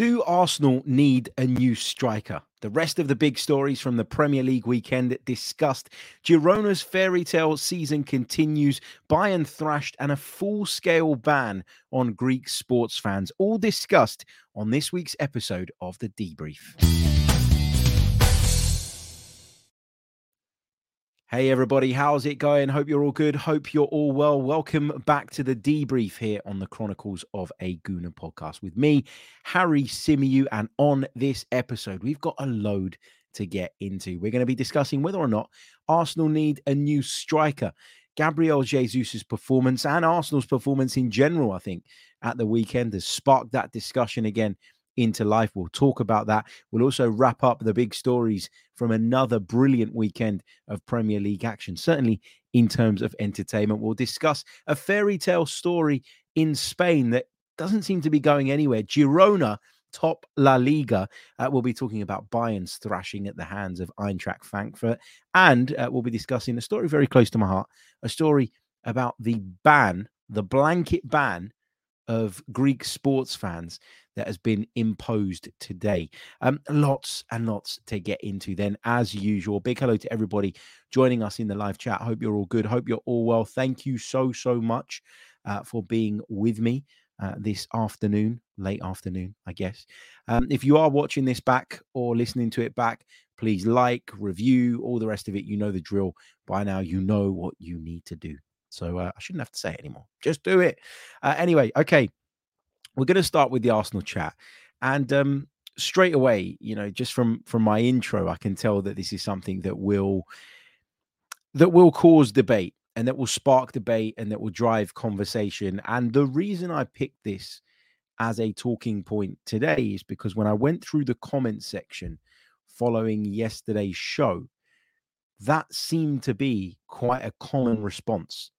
Do Arsenal need a new striker? The rest of the big stories from the Premier League weekend discussed. Girona's fairy tale season continues, Bayern thrashed, and a full scale ban on Greek sports fans. All discussed on this week's episode of The Debrief. Hey, everybody, how's it going? Hope you're all good. Hope you're all well. Welcome back to the debrief here on the Chronicles of a Gooner podcast with me, Harry Symeou. And on this episode, we've got a load to get into. We're going to be discussing whether or not Arsenal need a new striker. Gabriel Jesus' performance and Arsenal's performance in general, I think, at the weekend has sparked that discussion again into life. We'll talk about that. We'll also wrap up the big stories from another brilliant weekend of Premier League action, certainly in terms of entertainment. We'll discuss a fairy tale story in Spain that doesn't seem to be going anywhere. Girona top La Liga. Uh, we'll be talking about Bayern's thrashing at the hands of Eintracht Frankfurt. And uh, we'll be discussing a story very close to my heart a story about the ban, the blanket ban of Greek sports fans that has been imposed today. Um, lots and lots to get into then, as usual. Big hello to everybody joining us in the live chat. Hope you're all good. Hope you're all well. Thank you so, so much uh, for being with me. Uh, this afternoon, late afternoon, I guess. Um, if you are watching this back or listening to it back, please like, review, all the rest of it. You know the drill by now. You know what you need to do. So uh, I shouldn't have to say it anymore. Just do it. Uh, anyway, okay. We're going to start with the Arsenal chat. And um, straight away, you know, just from from my intro, I can tell that this is something that will that will cause debate and that will spark debate and that will drive conversation. And the reason I picked this as a talking point today is because when I went through the comment section following yesterday's show, that seemed to be quite a common response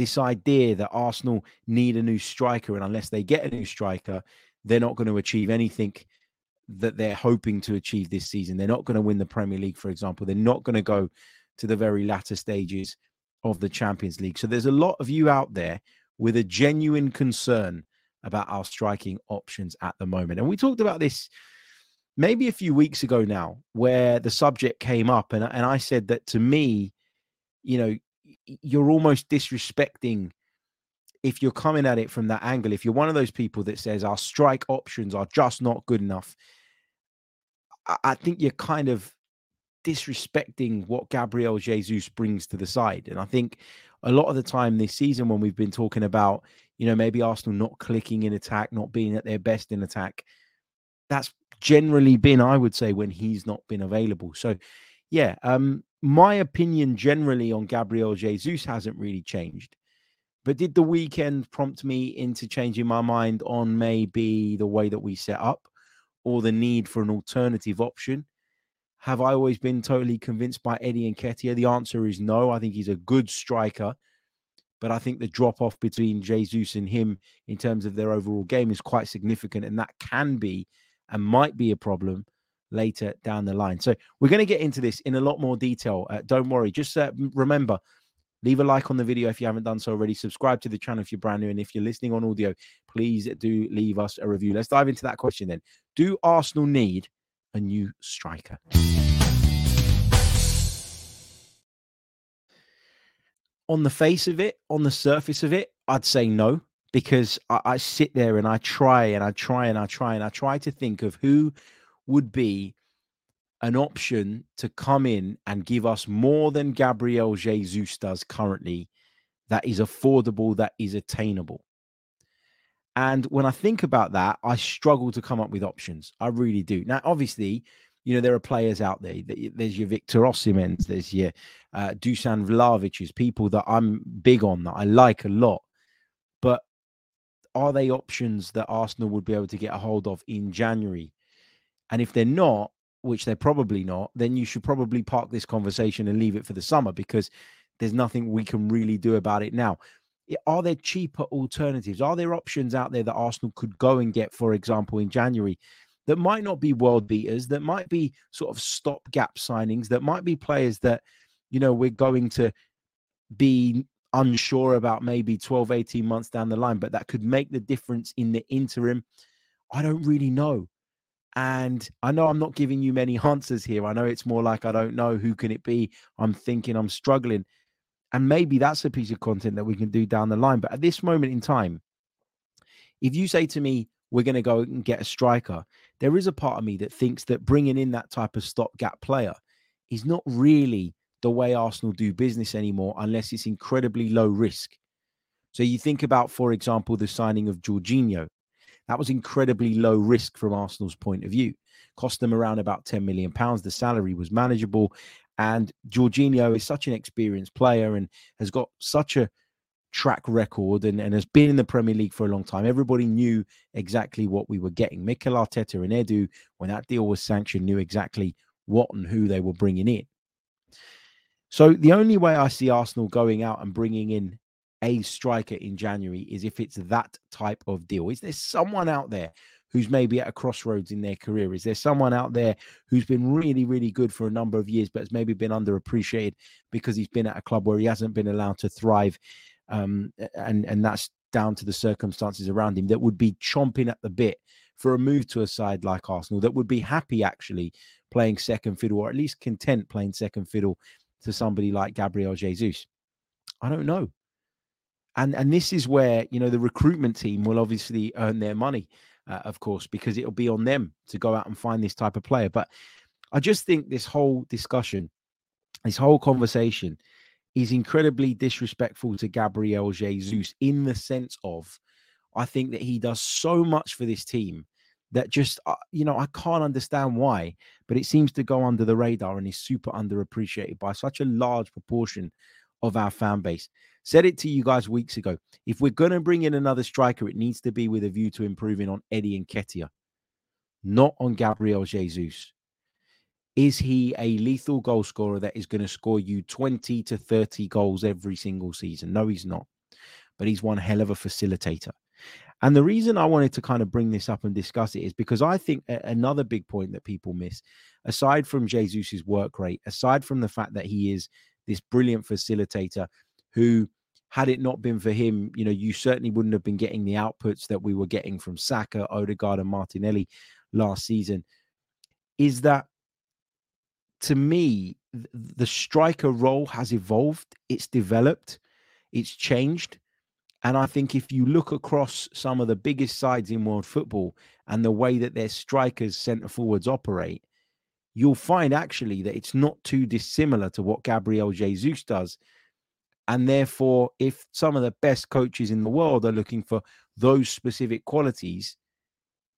this idea that Arsenal need a new striker, and unless they get a new striker, they're not going to achieve anything that they're hoping to achieve this season. They're not going to win the Premier League, for example. They're not going to go to the very latter stages of the Champions League. So there's a lot of you out there with a genuine concern about our striking options at the moment. And we talked about this maybe a few weeks ago now, where the subject came up, and, and I said that to me, you know, you're almost disrespecting if you're coming at it from that angle. If you're one of those people that says our strike options are just not good enough, I think you're kind of disrespecting what Gabriel Jesus brings to the side. And I think a lot of the time this season, when we've been talking about, you know, maybe Arsenal not clicking in attack, not being at their best in attack, that's generally been, I would say, when he's not been available. So, yeah, um, my opinion generally on Gabriel Jesus hasn't really changed. But did the weekend prompt me into changing my mind on maybe the way that we set up or the need for an alternative option? Have I always been totally convinced by Eddie Nketiah? The answer is no. I think he's a good striker, but I think the drop off between Jesus and him in terms of their overall game is quite significant, and that can be and might be a problem later down the line. So we're going to get into this in a lot more detail. Uh, don't worry. Just uh, remember, leave a like on the video if you haven't done so already. Subscribe to the channel if you're brand new. And if you're listening on audio, please do leave us a review. Let's dive into that question then. Do Arsenal need a new striker? On the face of it, on the surface of it, I'd say no because I, I sit there and I try and I try and I try and I try to think of who would be an option to come in and give us more than Gabriel Jesus does currently that is affordable, that is attainable. And when I think about that, I struggle to come up with options. I really do. Now, obviously, you know, there are players out there. There's your Victor Osimhen's, there's your uh, Dusan Vlahovic's, people that I'm big on, that I like a lot. But are they options that Arsenal would be able to get a hold of in January and if they're not, which they're probably not, then you should probably park this conversation and leave it for the summer because there's nothing we can really do about it now. Are there cheaper alternatives? Are there options out there that Arsenal could go and get, for example, in January that might not be world beaters, that might be sort of stopgap signings, that might be players that, you know, we're going to be unsure about maybe 12, 18 months down the line, but that could make the difference in the interim I don't really know. And I know I'm not giving you many answers here. I know it's more like I don't know who can it be. I'm thinking I'm struggling. And maybe that's a piece of content that we can do down the line. But at this moment in time, if you say to me, we're going to go and get a striker, there is a part of me that thinks that bringing in that type of stopgap player is not really the way Arsenal do business anymore, unless it's incredibly low risk. So you think about, for example, the signing of Jorginho. That was incredibly low risk from Arsenal's point of view. Cost them around about 10 million pounds. The salary was manageable. And Jorginho is such an experienced player and has got such a track record and, and has been in the Premier League for a long time. Everybody knew exactly what we were getting. Mikel Arteta and Edu, when that deal was sanctioned, knew exactly what and who they were bringing in. So the only way I see Arsenal going out and bringing in a striker in January is if it's that type of deal. Is there someone out there who's maybe at a crossroads in their career? Is there someone out there who's been really, really good for a number of years, but has maybe been underappreciated because he's been at a club where he hasn't been allowed to thrive? Um, and and that's down to the circumstances around him that would be chomping at the bit for a move to a side like Arsenal that would be happy actually playing second fiddle or at least content playing second fiddle to somebody like Gabriel Jesus? I don't know. And and this is where you know the recruitment team will obviously earn their money, uh, of course, because it'll be on them to go out and find this type of player. But I just think this whole discussion, this whole conversation, is incredibly disrespectful to Gabriel Jesus in the sense of, I think that he does so much for this team that just uh, you know I can't understand why, but it seems to go under the radar and is super underappreciated by such a large proportion of our fan base. Said it to you guys weeks ago. If we're going to bring in another striker, it needs to be with a view to improving on Eddie Nketiah, not on Gabriel Jesus. Is he a lethal goal scorer that is going to score you 20 to 30 goals every single season? No, he's not. But he's one hell of a facilitator. And the reason I wanted to kind of bring this up and discuss it is because I think another big point that people miss, aside from Jesus's work rate, aside from the fact that he is this brilliant facilitator who had it not been for him, you know, you certainly wouldn't have been getting the outputs that we were getting from Saka, Odegaard, and Martinelli last season. Is that to me, the striker role has evolved, it's developed, it's changed. And I think if you look across some of the biggest sides in world football and the way that their strikers, centre forwards operate, you'll find actually that it's not too dissimilar to what Gabriel Jesus does. And therefore, if some of the best coaches in the world are looking for those specific qualities,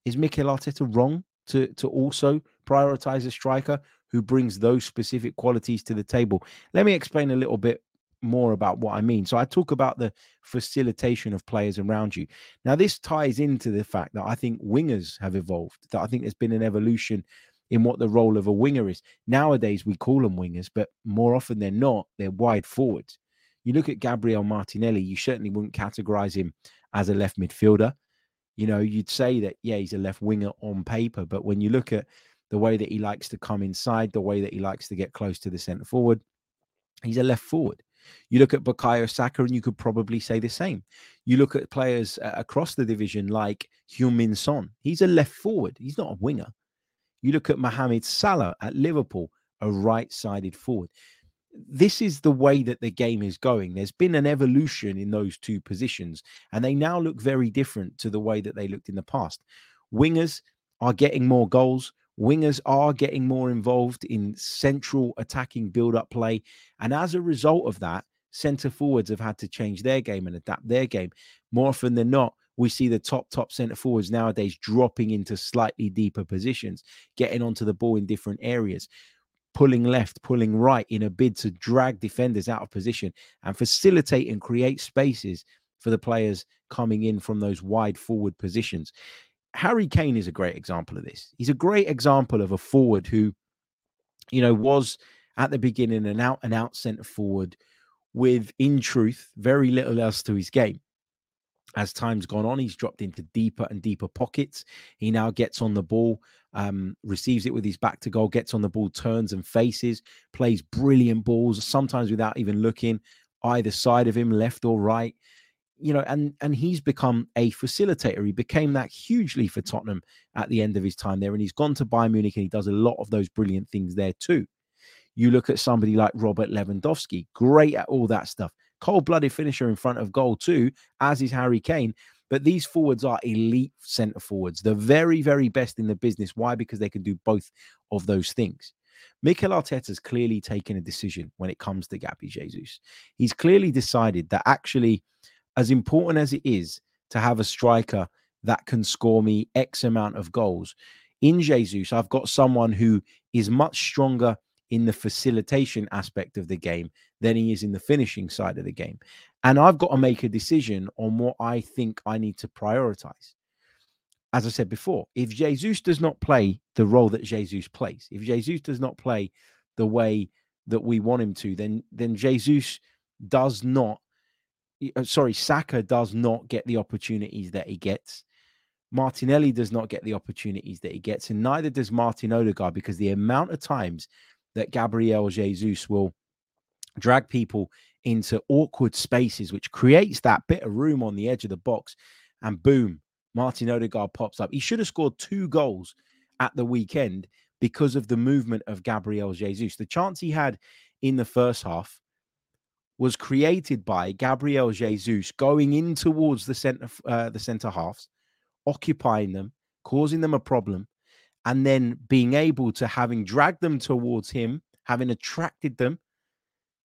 is Mikel Arteta wrong to, to also prioritize a striker who brings those specific qualities to the table? Let me explain a little bit more about what I mean. So I talk about the facilitation of players around you. Now, this ties into the fact that I think wingers have evolved, that I think there's been an evolution in what the role of a winger is. Nowadays, we call them wingers, but more often than not, they're wide forwards. You look at Gabriel Martinelli, you certainly wouldn't categorize him as a left midfielder. You know, you'd say that, yeah, he's a left winger on paper, but when you look at the way that he likes to come inside, the way that he likes to get close to the centre forward, he's a left forward. You look at Bukayo Saka, and you could probably say the same. You look at players uh, across the division like Heung-min Son. He's a left forward. He's not a winger. You look at Mohamed Salah at Liverpool, a right-sided forward. This is the way that the game is going. There's been an evolution in those two positions, and they now look very different to the way that they looked in the past. Wingers are getting more goals. Wingers are getting more involved in central attacking build up play. And as a result of that, centre forwards have had to change their game and adapt their game. More often than not, we see the top, top centre forwards nowadays dropping into slightly deeper positions, getting onto the ball in different areas, pulling left, pulling right in a bid to drag defenders out of position and facilitate and create spaces for the players coming in from those wide forward positions. Harry Kane is a great example of this. He's a great example of a forward who, you know, was at the beginning an out and out centre forward with, in truth, very little else to his game. As time's gone on, he's dropped into deeper and deeper pockets. He now gets on the ball, um, receives it with his back to goal, gets on the ball, turns and faces, plays brilliant balls, sometimes without even looking either side of him, left or right you know, and and he's become a facilitator. He became that hugely for Tottenham at the end of his time there, and he's gone to Bayern Munich and he does a lot of those brilliant things there too. You look at somebody like Robert Lewandowski, great at all that stuff, cold-blooded finisher in front of goal too, as is Harry Kane. But these forwards are elite centre forwards, the very, very best in the business. Why? Because they can do both of those things. Mikel Arteta's clearly taken a decision when it comes to Gabby Jesus. He's clearly decided that actually as important as it is to have a striker that can score me X amount of goals, in Jesus, I've got someone who is much stronger in the facilitation aspect of the game than he is in the finishing side of the game. And I've got to make a decision on what I think I need to prioritize. As I said before, if Jesus does not play the role that Jesus plays, if Jesus does not play the way that we want him to, then then Jesus does not uh, sorry, Saka does not get the opportunities that he gets. Martinelli does not get the opportunities that he gets, and neither does Martin Odegaard because the amount of times that Gabriel Jesus will drag people into awkward spaces, which creates that bit of room on the edge of the box, and boom, Martin Odegaard pops up. He should have scored two goals at the weekend because of the movement of Gabriel Jesus. The chance he had in the first half was created by Gabriel Jesus going in towards the center uh, the center halves, occupying them, causing them a problem, and then being able to having dragged them towards him, having attracted them,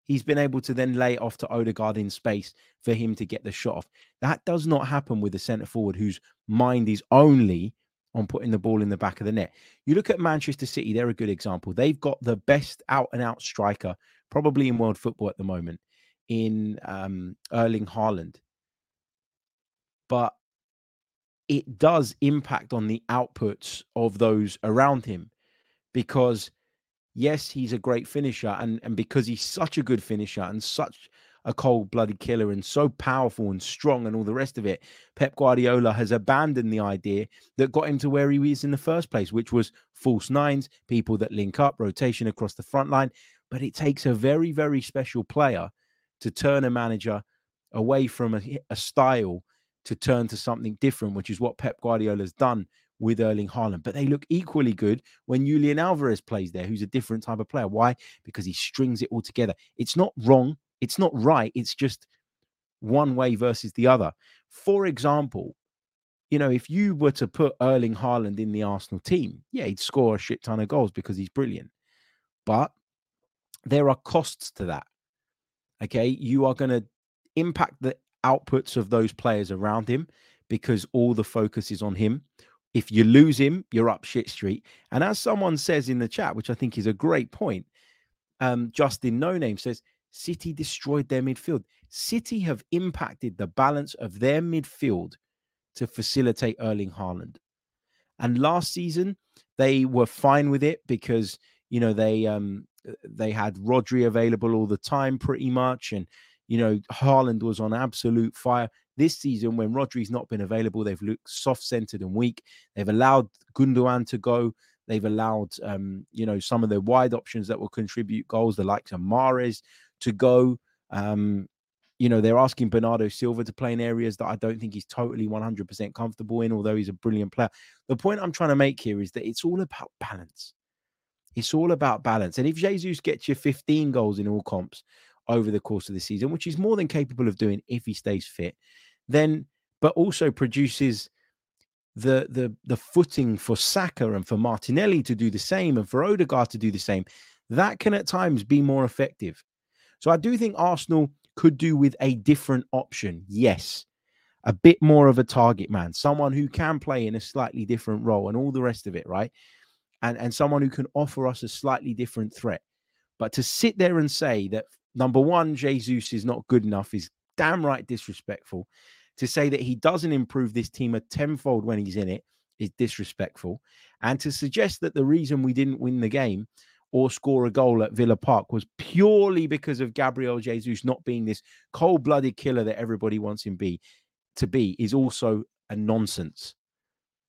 he's been able to then lay off to Odegaard in space for him to get the shot off. That does not happen with the centre forward whose mind is only on putting the ball in the back of the net. You look at Manchester City, they're a good example. They've got the best out and out striker probably in world football at the moment in um, Erling Haaland. But it does impact on the outputs of those around him because, yes, he's a great finisher. And, and because he's such a good finisher and such a cold blooded killer and so powerful and strong and all the rest of it, Pep Guardiola has abandoned the idea that got him to where he was in the first place, which was false nines, people that link up, rotation across the front line. But it takes a very, very special player to turn a manager away from a, a style to turn to something different, which is what Pep Guardiola has done with Erling Haaland. But they look equally good when Julian Alvarez plays there, who's a different type of player. Why? Because he strings it all together. It's not wrong. It's not right. It's just one way versus the other. For example, you know, if you were to put Erling Haaland in the Arsenal team, yeah, he'd score a shit ton of goals because he's brilliant. But there are costs to that. Okay. You are going to impact the outputs of those players around him because all the focus is on him. If you lose him, you're up shit street. And as someone says in the chat, which I think is a great point, um, Justin No Name says City destroyed their midfield. City have impacted the balance of their midfield to facilitate Erling Haaland. And last season, they were fine with it because you know they um they had Rodri available all the time, pretty much, and you know Haaland was on absolute fire. This season, when Rodri's not been available, they've looked soft-centered and weak. They've allowed Gundogan to go. They've allowed, um, you know, some of the wide options that will contribute goals, the likes of Mahrez, to go. Um, you know, they're asking Bernardo Silva to play in areas that I don't think he's totally 100% comfortable in, although he's a brilliant player. The point I'm trying to make here is that it's all about balance. It's all about balance. And if Jesus gets you 15 goals in all comps over the course of the season, which he's more than capable of doing if he stays fit, then but also produces the the the footing for Saka and for Martinelli to do the same and for Odegaard to do the same, that can at times be more effective. So I do think Arsenal could do with a different option. Yes. A bit more of a target man, someone who can play in a slightly different role and all the rest of it, right? and, and someone who can offer us a slightly different threat. But to sit there and say that number one, Jesus is not good enough is damn right disrespectful. To say that he doesn't improve this team a tenfold when he's in it is disrespectful. And to suggest that the reason we didn't win the game or score a goal at Villa Park was purely because of Gabriel Jesus not being this cold-blooded killer that everybody wants him be to be is also a nonsense.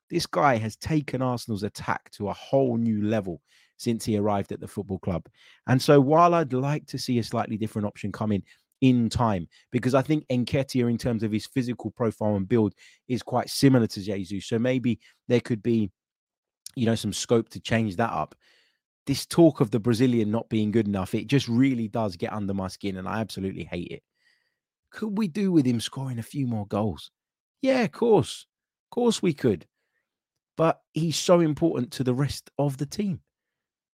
This guy has taken Arsenal's attack to a whole new level since he arrived at the football club. And so, while I'd like to see a slightly different option come in, in time because I think Nketiah, in terms of his physical profile and build, is quite similar to Jesus. So maybe there could be, you know, some scope to change that up. This talk of the Brazilian not being good enough, it just really does get under my skin, and I absolutely hate it. Could we do with him scoring a few more goals? Yeah, of course. Of course we could. But he's so important to the rest of the team.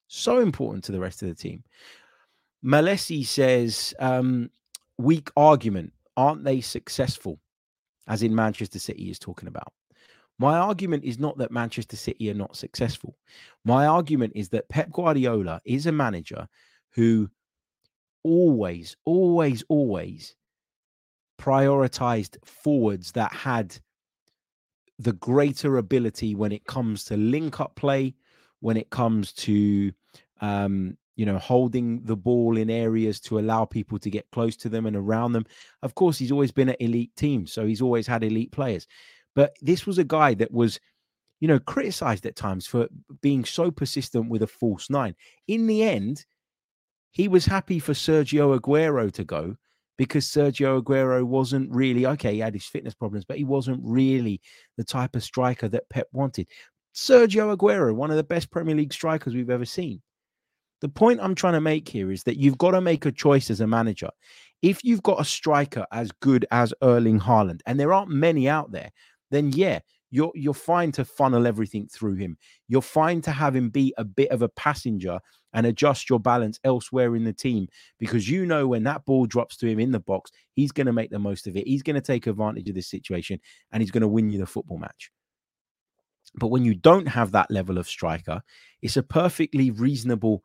So important to the rest of the team. Malesi says, um, weak argument. Aren't they successful? As in Manchester City is talking about. My argument is not that Manchester City are not successful. My argument is that Pep Guardiola is a manager who always, always, always prioritized forwards that had the greater ability when it comes to link up play, when it comes to um, you know, holding the ball in areas to allow people to get close to them and around them. Of course, he's always been an elite team, so he's always had elite players. But this was a guy that was, you know, criticized at times for being so persistent with a false nine. In the end, he was happy for Sergio Aguero to go because Sergio Aguero wasn't really okay. He had his fitness problems, but he wasn't really the type of striker that Pep wanted. Sergio Aguero, one of the best Premier League strikers we've ever seen. The point I'm trying to make here is that you've got to make a choice as a manager. If you've got a striker as good as Erling Haaland, and there aren't many out there, then yeah, you're you're fine to funnel everything through him. You're fine to have him be a bit of a passenger and adjust your balance elsewhere in the team because you know when that ball drops to him in the box, he's going to make the most of it. He's going to take advantage of this situation and he's going to win you the football match. But when you don't have that level of striker, it's a perfectly reasonable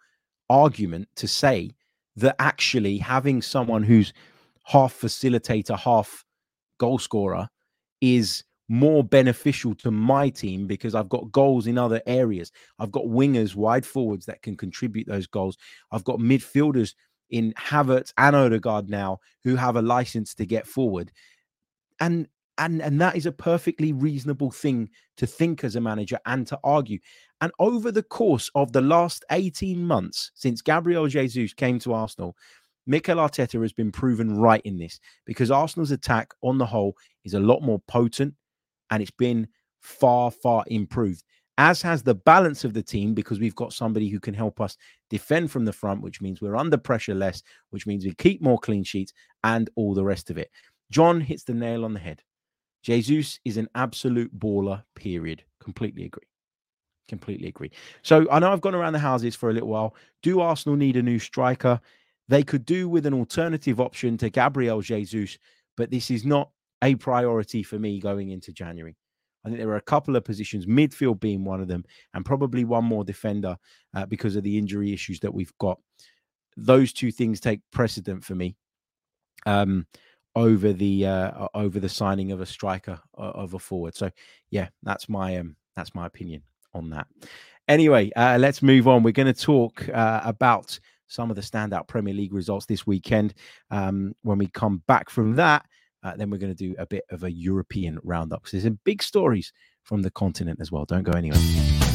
argument to say that actually having someone who's half facilitator, half goal scorer is more beneficial to my team because I've got goals in other areas. I've got wingers, wide forwards that can contribute those goals. I've got midfielders in Havertz and Odegaard now who have a license to get forward. And and and that is a perfectly reasonable thing to think as a manager and to argue. And over the course of the last 18 months since gabriel jesus came to arsenal mikel arteta has been proven right in this because arsenal's attack on the whole is a lot more potent and it's been far far improved as has the balance of the team because we've got somebody who can help us defend from the front which means we're under pressure less which means we keep more clean sheets and all the rest of it. John hits the nail on the head Jesus is an absolute baller, period. Completely agree. Completely agree. So I know I've gone around the houses for a little while. Do Arsenal need a new striker? They could do with an alternative option to Gabriel Jesus, but this is not a priority for me going into January. I think there are a couple of positions, midfield being one of them, and probably one more defender uh, because of the injury issues that we've got. Those two things take precedent for me. Um, over the uh, over the signing of a striker of a forward. So yeah, that's my um that's my opinion on that. Anyway, uh, let's move on. We're going to talk uh, about some of the standout Premier League results this weekend. Um, when we come back from that, uh, then we're going to do a bit of a European roundup. So there's some big stories from the continent as well. Don't go anywhere.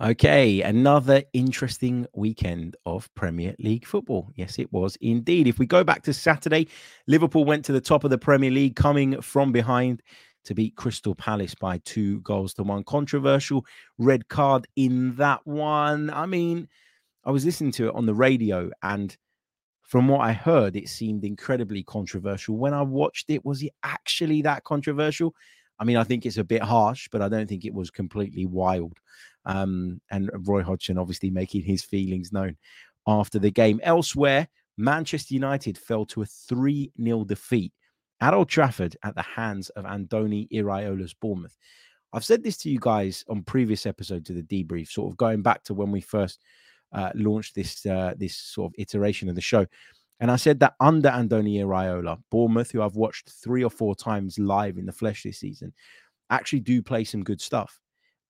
Okay, another interesting weekend of Premier League football. Yes, it was indeed. If we go back to Saturday, Liverpool went to the top of the Premier League, coming from behind to beat Crystal Palace by two goals to one. Controversial red card in that one. I mean, I was listening to it on the radio, and from what I heard, it seemed incredibly controversial. When I watched it, was it actually that controversial? I mean, I think it's a bit harsh, but I don't think it was completely wild. Um, and Roy Hodgson obviously making his feelings known after the game. Elsewhere, Manchester United fell to a 3 0 defeat at Old Trafford at the hands of Andoni Iraola's Bournemouth. I've said this to you guys on previous episodes of the debrief, sort of going back to when we first uh, launched this uh, this sort of iteration of the show. And I said that under Andoni Iraola, Bournemouth, who I've watched three or four times live in the flesh this season, actually do play some good stuff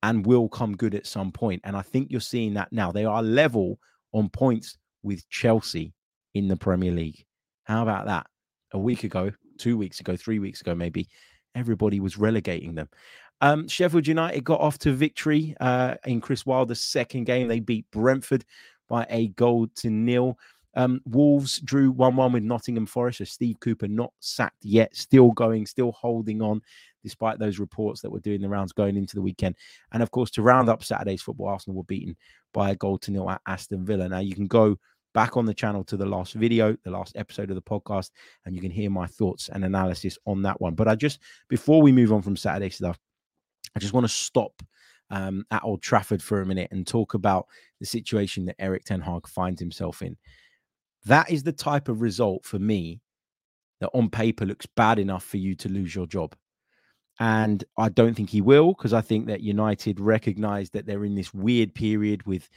and will come good at some point. And I think you're seeing that now. They are level on points with Chelsea in the Premier League. How about that? A week ago, two weeks ago, three weeks ago, maybe, everybody was relegating them. Um, Sheffield United got off to victory uh, in Chris Wilder's second game. They beat Brentford by a goal to nil. Um, Wolves drew 1 1 with Nottingham Forest. So Steve Cooper not sacked yet, still going, still holding on, despite those reports that were doing the rounds going into the weekend. And of course, to round up Saturday's football, Arsenal were beaten by a goal to nil at Aston Villa. Now you can go back on the channel to the last video, the last episode of the podcast, and you can hear my thoughts and analysis on that one. But I just, before we move on from Saturday stuff, I just want to stop um, at Old Trafford for a minute and talk about the situation that Erik Ten Hag finds himself in. That is the type of result for me that on paper looks bad enough for you to lose your job. And I don't think he will because I think that United recognize that they're in this weird period with,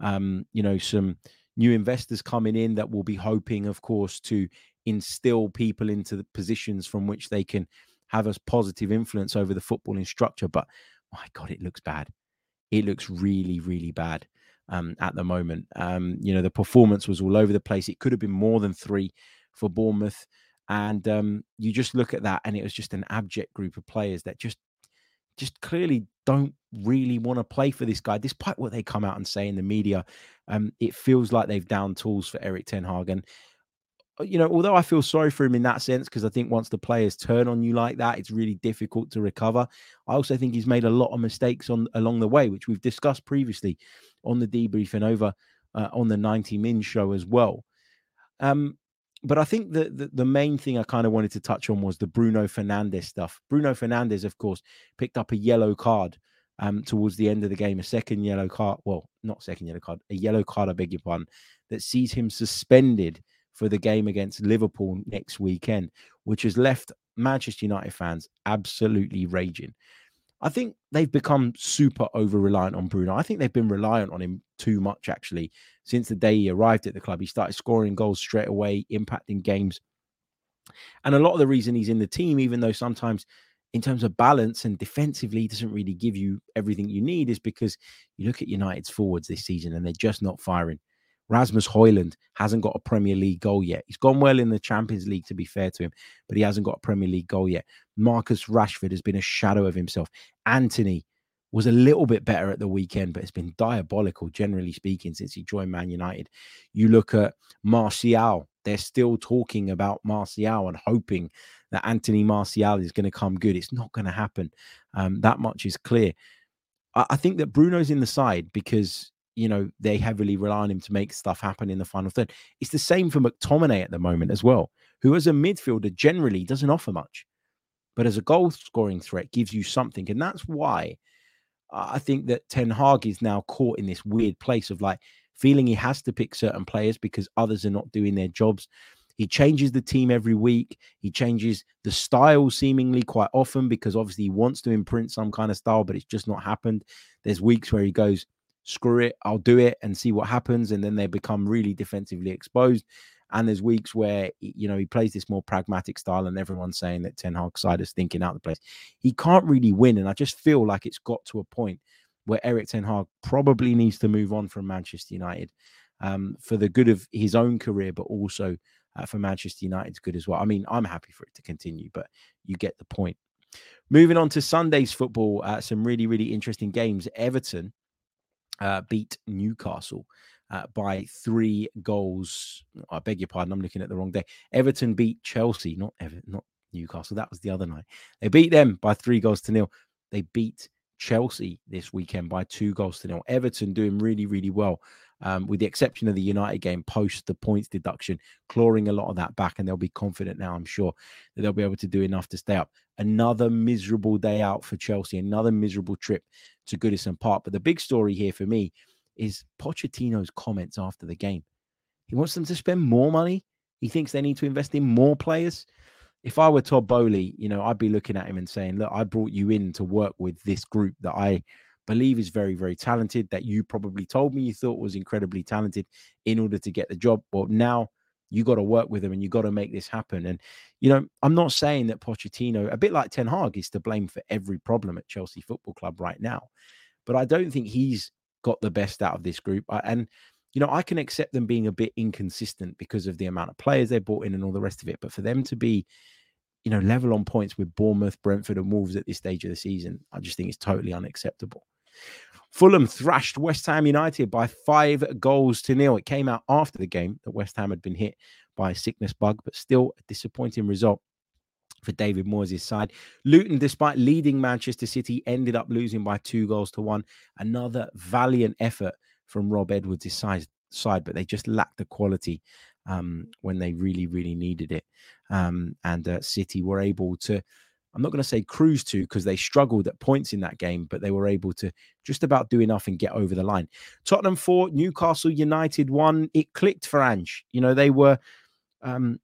um, you know, some new investors coming in that will be hoping, of course, to instill people into the positions from which they can have a positive influence over the footballing structure. But my God, it looks bad. It looks really, really bad um, at the moment. Um, you know, the performance was all over the place. It could have been more than three for Bournemouth. And um, you just look at that, and it was just an abject group of players that just, just clearly don't really want to play for this guy, despite what they come out and say in the media. Um, it feels like they've down tools for Erik Ten Hag, and uh, you know, although I feel sorry for him in that sense, because I think once the players turn on you like that, it's really difficult to recover. I also think he's made a lot of mistakes on along the way, which we've discussed previously on the debrief and over uh, on the 90 Min show as well. Um, but I think that the, the, main thing I kind of wanted to touch on was the Bruno Fernandes stuff. Bruno Fernandes, of course, picked up a yellow card um, towards the end of the game, a second yellow card. Well, not second yellow card, a yellow card, I beg your pardon, that sees him suspended for the game against Liverpool next weekend, which has left Manchester United fans absolutely raging. I think they've become super over reliant on Bruno. I think they've been reliant on him too much, actually, since the day he arrived at the club. He started scoring goals straight away, impacting games. And a lot of the reason he's in the team, even though sometimes in terms of balance and defensively doesn't really give you everything you need, is because you look at United's forwards this season and they're just not firing. Rasmus Hojlund hasn't got a Premier League goal yet. He's gone well in the Champions League, to be fair to him, but he hasn't got a Premier League goal yet. Marcus Rashford has been a shadow of himself. Antony was a little bit better at the weekend, but it's been diabolical, generally speaking, since he joined Man United. You look at Martial, they're still talking about Martial and hoping that Anthony Martial is going to come good. It's not going to happen. Um, that much is clear. I, I think that Bruno's in the side because you know, they heavily rely on him to make stuff happen in the final third. It's the same for McTominay at the moment as well, who as a midfielder generally doesn't offer much, but as a goal scoring threat gives you something. And that's why I think that Ten Hag is now caught in this weird place of like feeling he has to pick certain players because others are not doing their jobs. He changes the team every week. He changes the style seemingly quite often because obviously he wants to imprint some kind of style, but it's just not happened. There's weeks where he goes, screw it, I'll do it and see what happens. And then they become really defensively exposed. And there's weeks where you know he plays this more pragmatic style, and everyone's saying that Ten Hag side is thinking out the place. He can't really win, and I just feel like it's got to a point where Erik Ten Hag probably needs to move on from Manchester United um, for the good of his own career, but also uh, for Manchester United's good as well. I mean, I'm happy for it to continue, but you get the point. Moving on to Sunday's football, uh, some really, really interesting games. Everton uh, beat Newcastle uh, by three goals. I beg your pardon, I'm looking at the wrong day. Everton beat Chelsea, not Everton, not Newcastle. That was the other night. They beat them by three goals to nil. They beat Chelsea this weekend by two goals to nil. Everton doing really, really well, um, with the exception of the United game post the points deduction, clawing a lot of that back, and they'll be confident now, I'm sure, that they'll be able to do enough to stay up. Another miserable day out for Chelsea, another miserable trip to Goodison Park. But the big story here for me is Pochettino's comments after the game. He wants them to spend more money. He thinks they need to invest in more players. If I were Todd Boehly, you know, I'd be looking at him and saying, "Look, I brought you in to work with this group that I believe is very, very talented. That you probably told me you thought was incredibly talented in order to get the job. Well, now you got to work with them and you got to make this happen. And, you know, I'm not saying that Pochettino, a bit like Ten Hag, is to blame for every problem at Chelsea Football Club right now. But I don't think he's got the best out of this group. And, you know, I can accept them being a bit inconsistent because of the amount of players they brought in and all the rest of it. But for them to be, you know, level on points with Bournemouth, Brentford, and Wolves at this stage of the season, I just think it's totally unacceptable. Fulham thrashed West Ham United by five goals to nil. It came out after the game that West Ham had been hit by a sickness bug, but still a disappointing result for David Moyes' side. Luton, despite leading Manchester City, ended up losing by two goals to one. Another valiant effort from Rob Edwards' side, but they just lacked the quality um, when they really, really needed it. Um, and uh, City were able to, I'm not going to say cruise to because they struggled at points in that game, but they were able to just about do enough and get over the line. Tottenham 4, Newcastle United 1. It clicked for Ange. You know, they were. Um,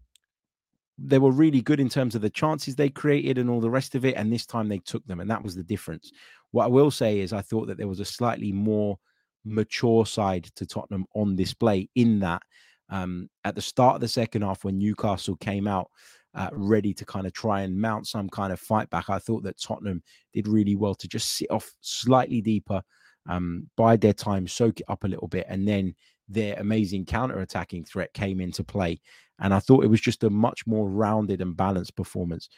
they were really good in terms of the chances they created and all the rest of it. And this time they took them, and that was the difference. What I will say is, I thought that there was a slightly more mature side to Tottenham on display in that um, at the start of the second half when Newcastle came out uh, ready to kind of try and mount some kind of fight back, I thought that Tottenham did really well to just sit off slightly deeper, um, bide their time, soak it up a little bit, and then their amazing counter attacking threat came into play. And I thought it was just a much more rounded and balanced performance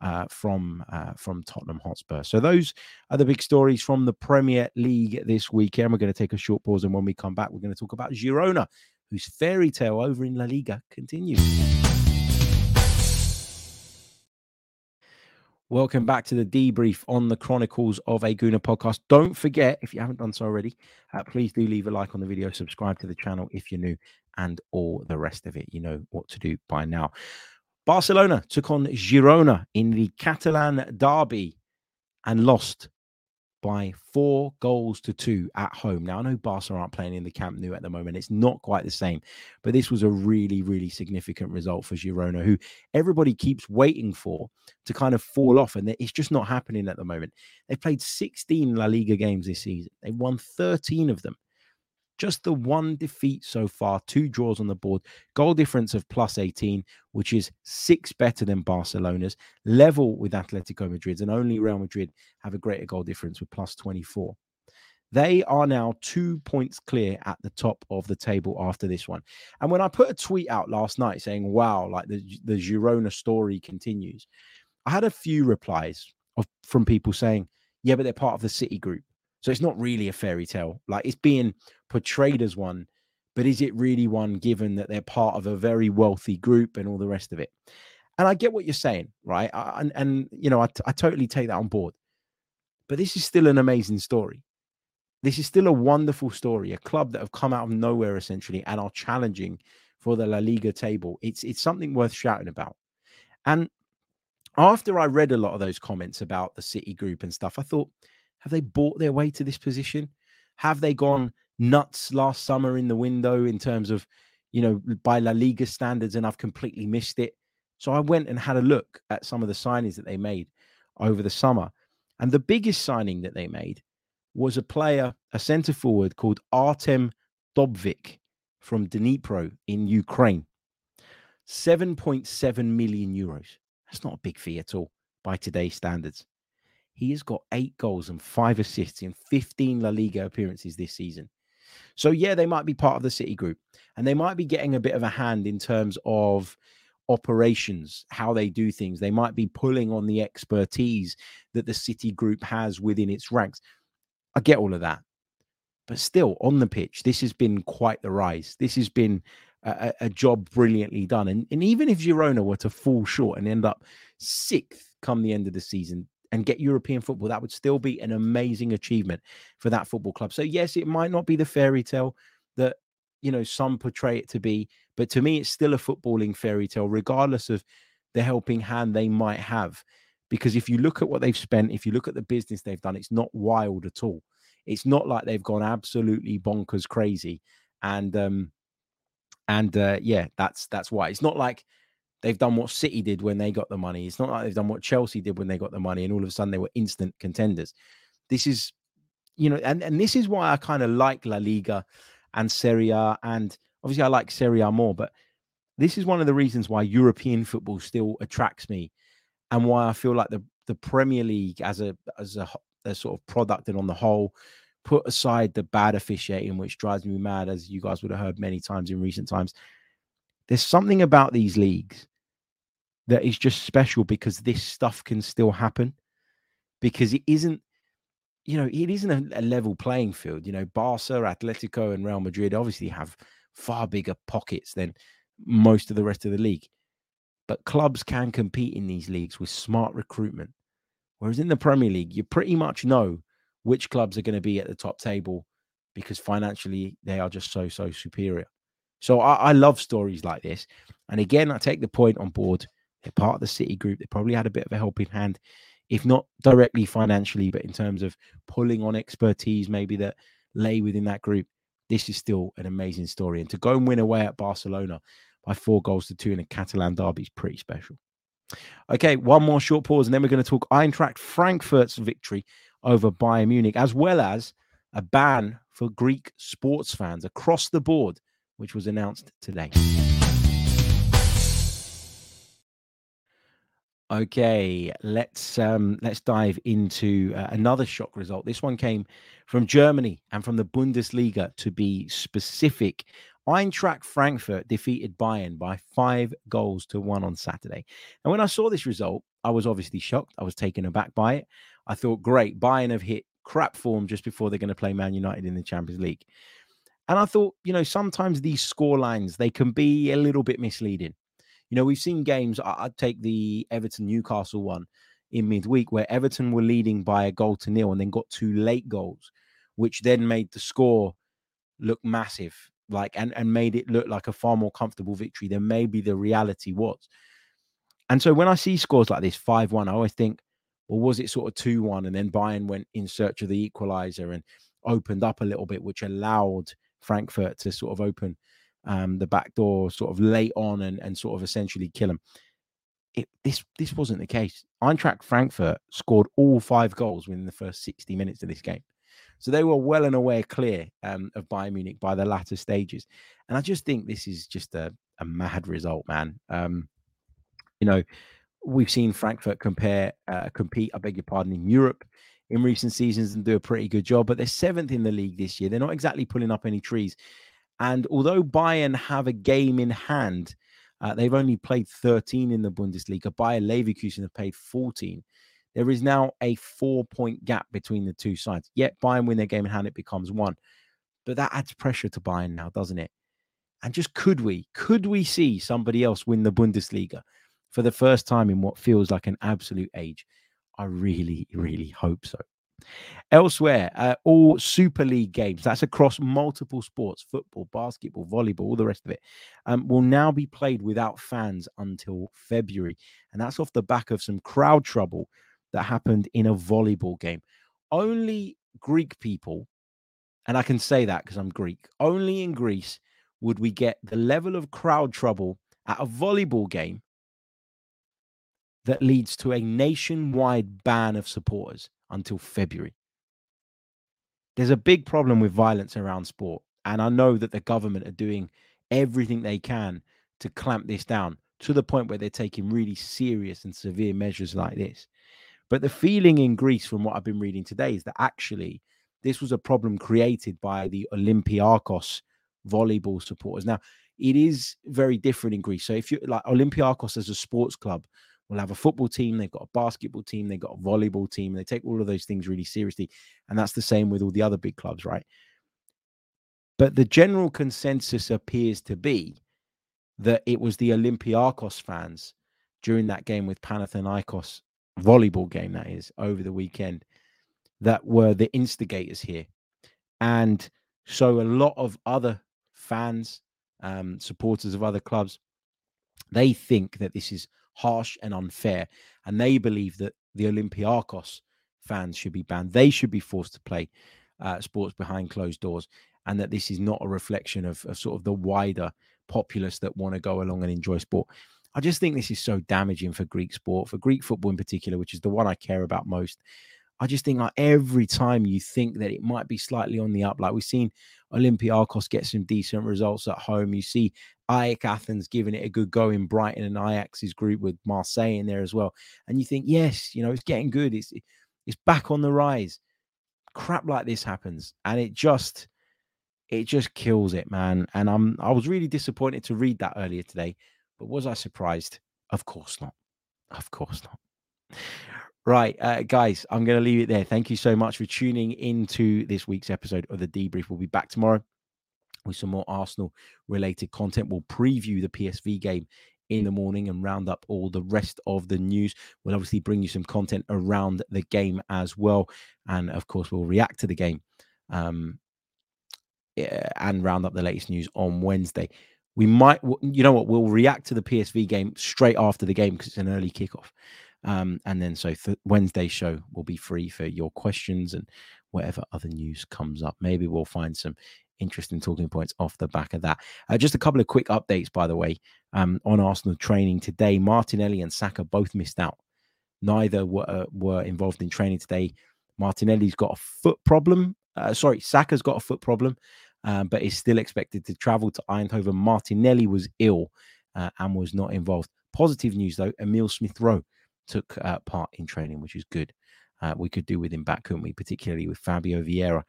uh, from uh, from Tottenham Hotspur. So those are the big stories from the Premier League this weekend. We're going to take a short pause, and when we come back, we're going to talk about Girona, whose fairy tale over in La Liga continues. Welcome back to the debrief on the Chronicles of a Gooner podcast. Don't forget, if you haven't done so already, uh, please do leave a like on the video, subscribe to the channel if you're new, and all the rest of it. You know what to do by now. Barcelona took on Girona in the Catalan derby and lost by four goals to two at home. Now, I know Barca aren't playing in the Camp Nou at the moment. It's not quite the same, but this was a really, really significant result for Girona, who everybody keeps waiting for to kind of fall off. And it's just not happening at the moment. They've played 16 La Liga games this season, they've won 13 of them. Just the one defeat so far, two draws on the board, goal difference of plus 18, which is six better than Barcelona's, level with Atletico Madrid's, and only Real Madrid have a greater goal difference with plus 24. They are now two points clear at the top of the table after this one. And when I put a tweet out last night saying, wow, like the, the Girona story continues, I had a few replies of, from people saying, yeah, but they're part of the City group. So it's not really a fairy tale. Like it's being portrayed as one, but is it really one given that they're part of a very wealthy group and all the rest of it? And I get what you're saying, right? I, and, and, you know, I, I totally take that on board. But this is still an amazing story. This is still a wonderful story. A club that have come out of nowhere essentially and are challenging for the La Liga table. It's it's something worth shouting about. And after I read a lot of those comments about the City group and stuff, I thought, have they bought their way to this position? Have they gone nuts last summer in the window in terms of, you know, by La Liga standards and I've completely missed it? So I went and had a look at some of the signings that they made over the summer. And the biggest signing that they made was a player, a centre forward called Artem Dovbyk from Dnipro in Ukraine. 7.7 million euros. That's not a big fee at all by today's standards. He has got eight goals and five assists in 15 La Liga appearances this season. So, yeah, they might be part of the City group and they might be getting a bit of a hand in terms of operations, how they do things. They might be pulling on the expertise that the City group has within its ranks. I get all of that. But still, on the pitch, this has been quite the rise. This has been a, a job brilliantly done. And, and even if Girona were to fall short and end up sixth come the end of the season, and get European football, that would still be an amazing achievement for that football club. So, yes, it might not be the fairy tale that, you know, some portray it to be, but to me, it's still a footballing fairy tale, regardless of the helping hand they might have. Because if you look at what they've spent, if you look at the business they've done, it's not wild at all. It's not like they've gone absolutely bonkers crazy. And, um, and uh, yeah, that's that's why it's not like they've done what City did when they got the money. It's not like they've done what Chelsea did when they got the money, and all of a sudden they were instant contenders. This is, you know, and, and this is why I kind of like La Liga and Serie A, and obviously I like Serie A more, but this is one of the reasons why European football still attracts me, and why I feel like the the Premier League as a as a, a sort of product and on the whole, put aside the bad officiating, which drives me mad, as you guys would have heard many times in recent times. There's something about these leagues that is just special because this stuff can still happen. Because it isn't, you know, it isn't a, a level playing field. You know, Barca, Atletico, and Real Madrid obviously have far bigger pockets than most of the rest of the league. But clubs can compete in these leagues with smart recruitment. Whereas in the Premier League, you pretty much know which clubs are going to be at the top table because financially they are just so, so superior. So I, I love stories like this. And again, I take the point on board. They're part of the City group. They probably had a bit of a helping hand, if not directly financially, but in terms of pulling on expertise maybe that lay within that group. This is still an amazing story. And to go and win away at Barcelona by four goals to two in a Catalan derby is pretty special. Okay, one more short pause, and then we're going to talk Eintracht Frankfurt's victory over Bayern Munich, as well as a ban for Greek sports fans across the board, which was announced today. Okay, let's um, let's dive into uh, another shock result. This one came from Germany and from the Bundesliga to be specific. Eintracht Frankfurt defeated Bayern by five goals to one on Saturday. And when I saw this result, I was obviously shocked. I was taken aback by it. I thought, great, Bayern have hit crap form just before they're going to play Man United in the Champions League. And I thought, you know, sometimes these score lines they can be a little bit misleading. You know, we've seen games. I'd take the Everton Newcastle one in midweek where Everton were leading by a goal to nil and then got two late goals, which then made the score look massive, like and, and made it look like a far more comfortable victory than maybe the reality was. And so when I see scores like this, 5 1, I always think, well, was it sort of 2 1? And then Bayern went in search of the equalizer and opened up a little bit, which allowed Frankfurt to sort of open um, the back door sort of late on and, and sort of essentially kill them. It, this this wasn't the case. Eintracht Frankfurt scored all five goals within the first 60 minutes of this game. So they were well and aware clear um, of Bayern Munich by the latter stages. And I just think this is just a, a mad result, man. Um, you know, we've seen Frankfurt compare uh, compete, I beg your pardon, in Europe in recent seasons and do a pretty good job, but they're seventh in the league this year. They're not exactly pulling up any trees. And although Bayern have a game in hand, uh, they've only played 13 in the Bundesliga. Bayer Leverkusen have played 14. There is now a four point gap between the two sides. Yet Bayern win their game in hand, it becomes one. But that adds pressure to Bayern now, doesn't it? And just could we, could we see somebody else win the Bundesliga for the first time in what feels like an absolute age? I really, really hope so. Elsewhere, uh, all Super League games, that's across multiple sports football, basketball, volleyball, all the rest of it, um, will now be played without fans until February. And that's off the back of some crowd trouble that happened in a volleyball game. Only Greek people, and I can say that because I'm Greek, only in Greece would we get the level of crowd trouble at a volleyball game that leads to a nationwide ban of supporters until February. There's a big problem with violence around sport. And I know that the government are doing everything they can to clamp this down to the point where they're taking really serious and severe measures like this. But the feeling in Greece, from what I've been reading today, is that actually this was a problem created by the Olympiakos volleyball supporters. Now, it is very different in Greece. So if you like Olympiakos as a sports club will have a football team, they've got a basketball team, they've got a volleyball team. They take all of those things really seriously. And that's the same with all the other big clubs, right? But the general consensus appears to be that it was the Olympiakos fans during that game with Panathinaikos volleyball game, that is, over the weekend, that were the instigators here. And so a lot of other fans, um, supporters of other clubs, they think that this is harsh and unfair. And they believe that the Olympiakos fans should be banned. They should be forced to play uh, sports behind closed doors. And that this is not a reflection of, of sort of the wider populace that want to go along and enjoy sport. I just think this is so damaging for Greek sport, for Greek football in particular, which is the one I care about most. I just think like every time you think that it might be slightly on the up, like we've seen Olympiakos get some decent results at home. You see AEK Athens giving it a good go in Brighton and Ajax's group with Marseille in there as well. And you think, yes, you know, it's getting good. It's it's back on the rise. Crap like this happens, and it just it just kills it, man. And I'm I was really disappointed to read that earlier today, but was I surprised? Of course not. Of course not. Right, uh, guys, I'm going to leave it there. Thank you so much for tuning into this week's episode of the debrief. We'll be back tomorrow with some more Arsenal related content. We'll preview the PSV game in the morning and round up all the rest of the news. We'll obviously bring you some content around the game as well. And of course, we'll react to the game um, and round up the latest news on Wednesday. We might, you know what, we'll react to the PSV game straight after the game because it's an early kickoff. Um, and then so th- Wednesday show will be free for your questions and whatever other news comes up. Maybe we'll find some interesting talking points off the back of that. Uh, just a couple of quick updates, by the way, um, on Arsenal training today. Martinelli and Saka both missed out. Neither were, uh, were involved in training today. Martinelli's got a foot problem. Uh, sorry, Saka's got a foot problem, um, but is still expected to travel to Eindhoven. Martinelli was ill uh, and was not involved. Positive news, though, Emil Smith Rowe took uh, part in training, which is good. Uh, we could do with him back, couldn't we? Particularly with Fabio Vieira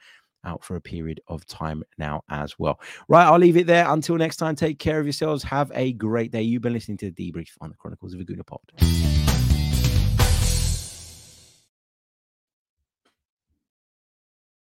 out for a period of time now as well. Right, I'll leave it there. Until next time, take care of yourselves. Have a great day. You've been listening to the debrief on the Chronicles of a Gooner Pod.